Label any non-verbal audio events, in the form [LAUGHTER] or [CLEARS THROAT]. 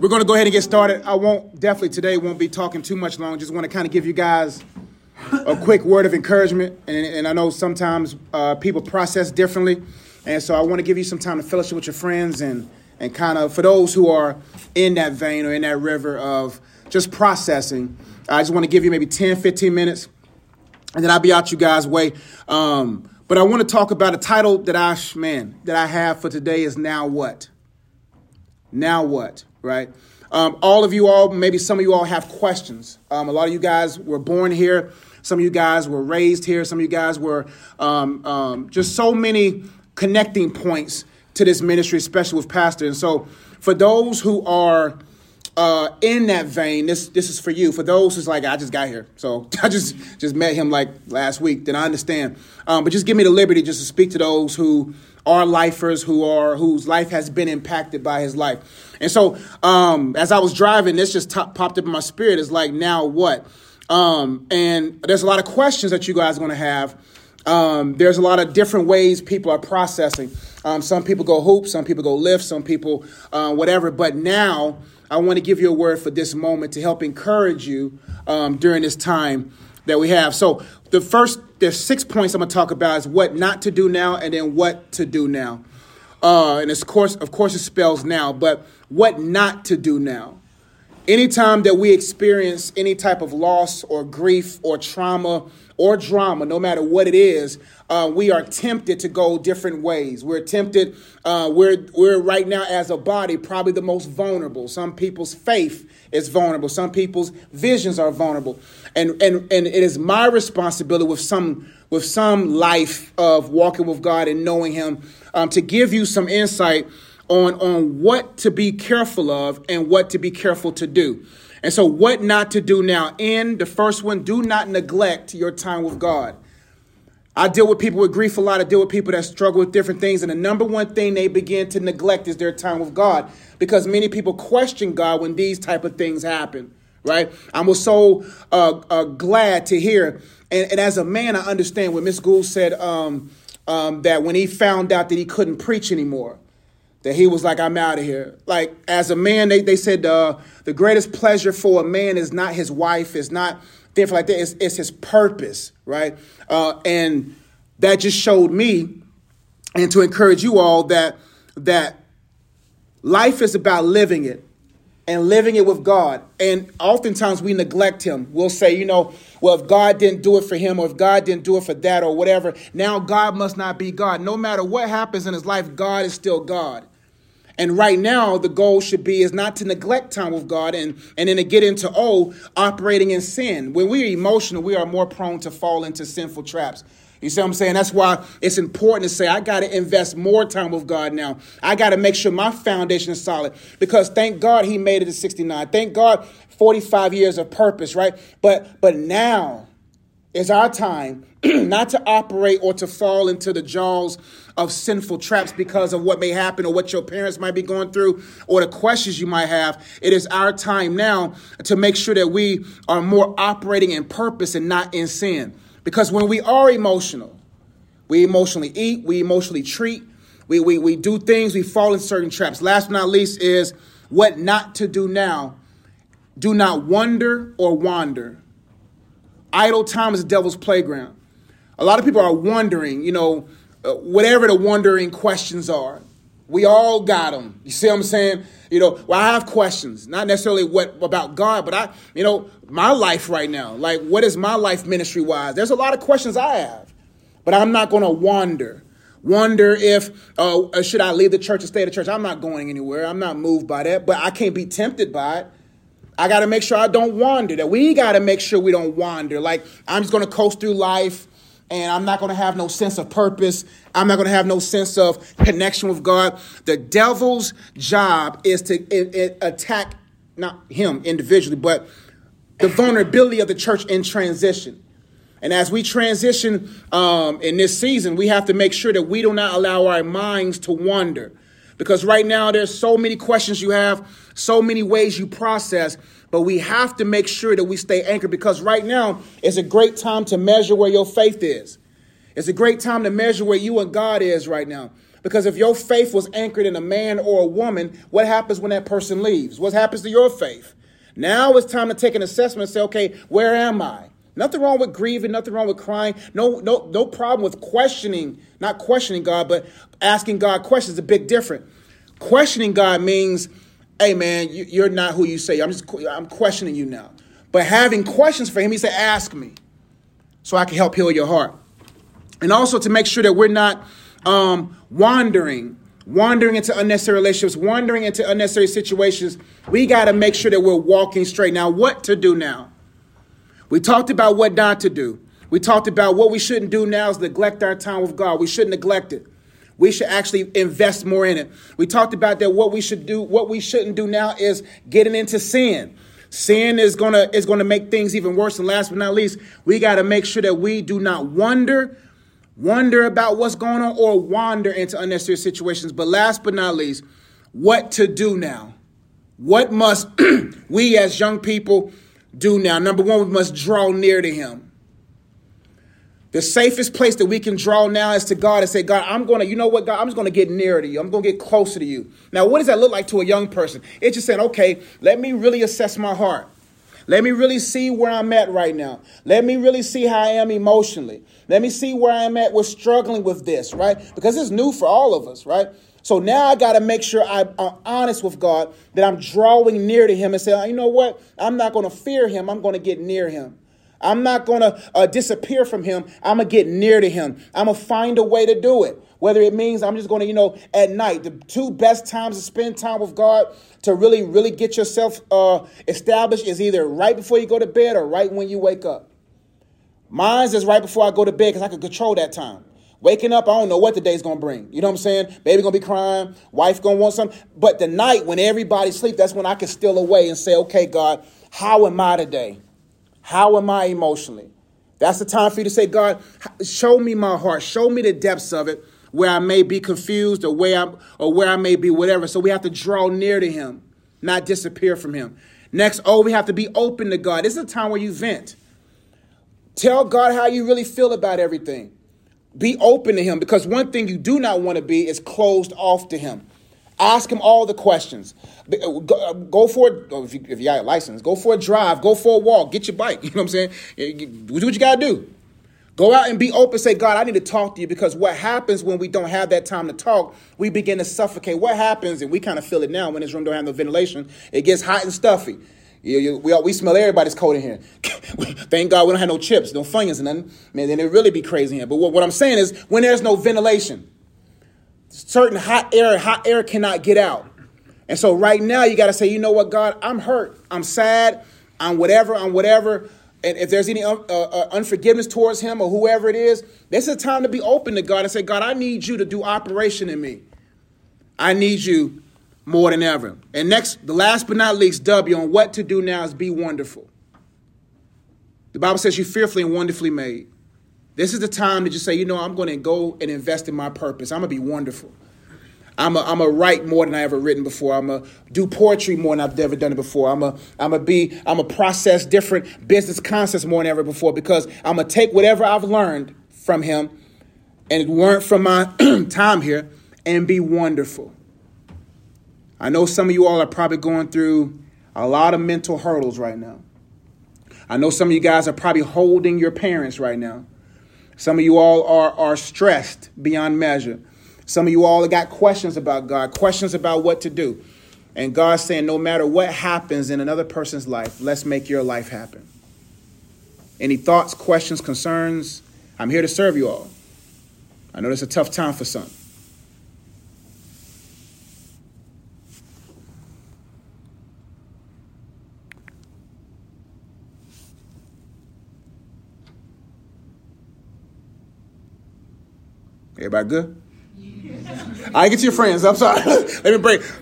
we're going to go ahead and get started. I won't definitely today won't be talking too much long. Just want to kind of give you guys a quick word of encouragement, and, and I know sometimes uh, people process differently, and so I want to give you some time to fellowship with your friends and and kind of for those who are in that vein or in that river of just processing. I just want to give you maybe 10, 15 minutes, and then I'll be out you guys' way. Um, but I want to talk about a title that I man that I have for today is now what. Now what? Right. Um, all of you all, maybe some of you all have questions. Um, a lot of you guys were born here. Some of you guys were raised here. Some of you guys were um, um, just so many connecting points to this ministry, especially with pastor. And so, for those who are uh, in that vein, this this is for you. For those who's like, I just got here, so [LAUGHS] I just just met him like last week. Then I understand. Um, but just give me the liberty just to speak to those who are lifers who are whose life has been impacted by his life. And so, um, as I was driving, this just popped up in my spirit. It's like, now what? Um, and there's a lot of questions that you guys are going to have. Um, there's a lot of different ways people are processing. Um, some people go hoop, some people go lift, some people uh, whatever. But now I want to give you a word for this moment to help encourage you um, during this time that we have. So the first, there's six points I'm going to talk about is what not to do now, and then what to do now. Uh, and of course, of course, it spells now, but what not to do now. Anytime that we experience any type of loss or grief or trauma or drama, no matter what it is, uh, we are tempted to go different ways. We're tempted, uh, we're, we're right now as a body probably the most vulnerable. Some people's faith is vulnerable, some people's visions are vulnerable. And, and, and it is my responsibility with some, with some life of walking with God and knowing Him um, to give you some insight on, on what to be careful of and what to be careful to do. And so, what not to do now? In the first one, do not neglect your time with God. I deal with people with grief a lot. I deal with people that struggle with different things. And the number one thing they begin to neglect is their time with God because many people question God when these type of things happen, right? I'm so uh, uh, glad to hear. And, and, as a man, I understand what Miss Gould said um, um, that when he found out that he couldn't preach anymore, that he was like, I'm out of here. Like, as a man, they, they said uh, the greatest pleasure for a man is not his wife, is not different like that, it's, it's his purpose, right? Uh, and that just showed me, and to encourage you all, that that life is about living it and living it with God. And oftentimes we neglect Him. We'll say, you know, well, if God didn't do it for him or if God didn't do it for that or whatever, now God must not be God. No matter what happens in his life, God is still God. And right now, the goal should be is not to neglect time with God and, and then to get into, oh, operating in sin. When we are emotional, we are more prone to fall into sinful traps. You see what I'm saying? That's why it's important to say, I got to invest more time with God now. I got to make sure my foundation is solid because thank God he made it to 69. Thank God 45 years of purpose, right? But but now is our time [CLEARS THROAT] not to operate or to fall into the jaws of sinful traps because of what may happen or what your parents might be going through or the questions you might have. It is our time now to make sure that we are more operating in purpose and not in sin. Because when we are emotional, we emotionally eat, we emotionally treat, we, we, we do things, we fall in certain traps. Last but not least is what not to do now. Do not wonder or wander. Idle time is the devil's playground. A lot of people are wondering, you know, uh, whatever the wondering questions are. We all got them. You see what I'm saying? You know, well, I have questions, not necessarily what about God, but I, you know, my life right now. Like, what is my life ministry wise? There's a lot of questions I have, but I'm not going to wander. Wonder if uh, uh, should I leave the church or stay at the church? I'm not going anywhere. I'm not moved by that, but I can't be tempted by it. I got to make sure I don't wander. That we got to make sure we don't wander. Like I'm just going to coast through life and I'm not going to have no sense of purpose. I'm not going to have no sense of connection with God. The devil's job is to it, it attack not him individually, but the vulnerability of the church in transition. And as we transition um, in this season, we have to make sure that we do not allow our minds to wander. Because right now, there's so many questions you have, so many ways you process, but we have to make sure that we stay anchored because right now is a great time to measure where your faith is. It's a great time to measure where you and God is right now. Because if your faith was anchored in a man or a woman, what happens when that person leaves? What happens to your faith? Now it's time to take an assessment and say, okay, where am I? Nothing wrong with grieving, nothing wrong with crying. No, no, no problem with questioning, not questioning God, but asking God questions. is A big different. Questioning God means, hey man, you, are not who you say. I'm just I'm questioning you now. But having questions for him, he said, ask me. So I can help heal your heart. And also to make sure that we're not um, wandering, wandering into unnecessary relationships, wandering into unnecessary situations. We got to make sure that we're walking straight. Now, what to do now? We talked about what not to do. We talked about what we shouldn't do now is neglect our time with God. We shouldn't neglect it. We should actually invest more in it. We talked about that what we should do, what we shouldn't do now is getting into sin. Sin is gonna is gonna make things even worse. And last but not least, we got to make sure that we do not wonder, wonder about what's going on, or wander into unnecessary situations. But last but not least, what to do now? What must [CLEARS THROAT] we as young people do now. Number one, we must draw near to Him. The safest place that we can draw now is to God and say, God, I'm going to, you know what, God, I'm just going to get nearer to you. I'm going to get closer to you. Now, what does that look like to a young person? It's just saying, okay, let me really assess my heart. Let me really see where I'm at right now. Let me really see how I am emotionally. Let me see where I am at with struggling with this, right? Because it's new for all of us, right? So now I got to make sure I'm honest with God, that I'm drawing near to Him and say, you know what? I'm not going to fear Him. I'm going to get near Him. I'm not going to uh, disappear from Him. I'm going to get near to Him. I'm going to find a way to do it. Whether it means I'm just going to, you know, at night, the two best times to spend time with God to really, really get yourself uh, established is either right before you go to bed or right when you wake up. Mine's is right before I go to bed because I can control that time. Waking up, I don't know what the day's gonna bring. You know what I'm saying? Baby gonna be crying, wife gonna want something. But the night when everybody sleep, that's when I can steal away and say, okay, God, how am I today? How am I emotionally? That's the time for you to say, God, show me my heart, show me the depths of it, where I may be confused or where I'm or where I may be, whatever. So we have to draw near to him, not disappear from him. Next, oh, we have to be open to God. This is a time where you vent. Tell God how you really feel about everything. Be open to him because one thing you do not want to be is closed off to him. Ask him all the questions. Uh, uh, go, for it. If you, if you got a license, go for a drive, go for a walk, get your bike. [LAUGHS] You know what I'm saying? Do what you got to do. Go out and be open. Say, God, I need to talk to you because what happens when we don't have that time to talk, we begin to suffocate. What happens, and we kind of feel it now when this room don't have no ventilation, it gets hot and stuffy. You, you, we, we smell everybody's coat in here. [LAUGHS] Thank God we don't have no chips, no funyuns and nothing. Man, then it really be crazy here. But what, what I'm saying is when there's no ventilation, certain hot air, hot air cannot get out. And so right now you got to say, you know what, God, I'm hurt. I'm sad. I'm whatever. I'm whatever. And if there's any uh, uh, unforgiveness towards him or whoever it is, this is a time to be open to God and say, God, I need you to do operation in me. I need you more than ever. And next, the last but not least, W on what to do now is be wonderful. The Bible says you're fearfully and wonderfully made. This is the time to just say, you know, I'm going to go and invest in my purpose. I'm going to be wonderful. I'm I'm a write more than I ever written before. I'm a do poetry more than I've ever done it before. I'm I'm a be I'm a process different business concepts more than ever before because I'm gonna take whatever I've learned from him and learn from my [CLEARS THROAT] time here and be wonderful. I know some of you all are probably going through a lot of mental hurdles right now. I know some of you guys are probably holding your parents right now. Some of you all are, are stressed beyond measure. Some of you all got questions about God, questions about what to do. And God's saying, no matter what happens in another person's life, let's make your life happen. Any thoughts, questions, concerns? I'm here to serve you all. I know it's a tough time for some. Everybody good? I get to your friends. I'm sorry. [LAUGHS] Let me break.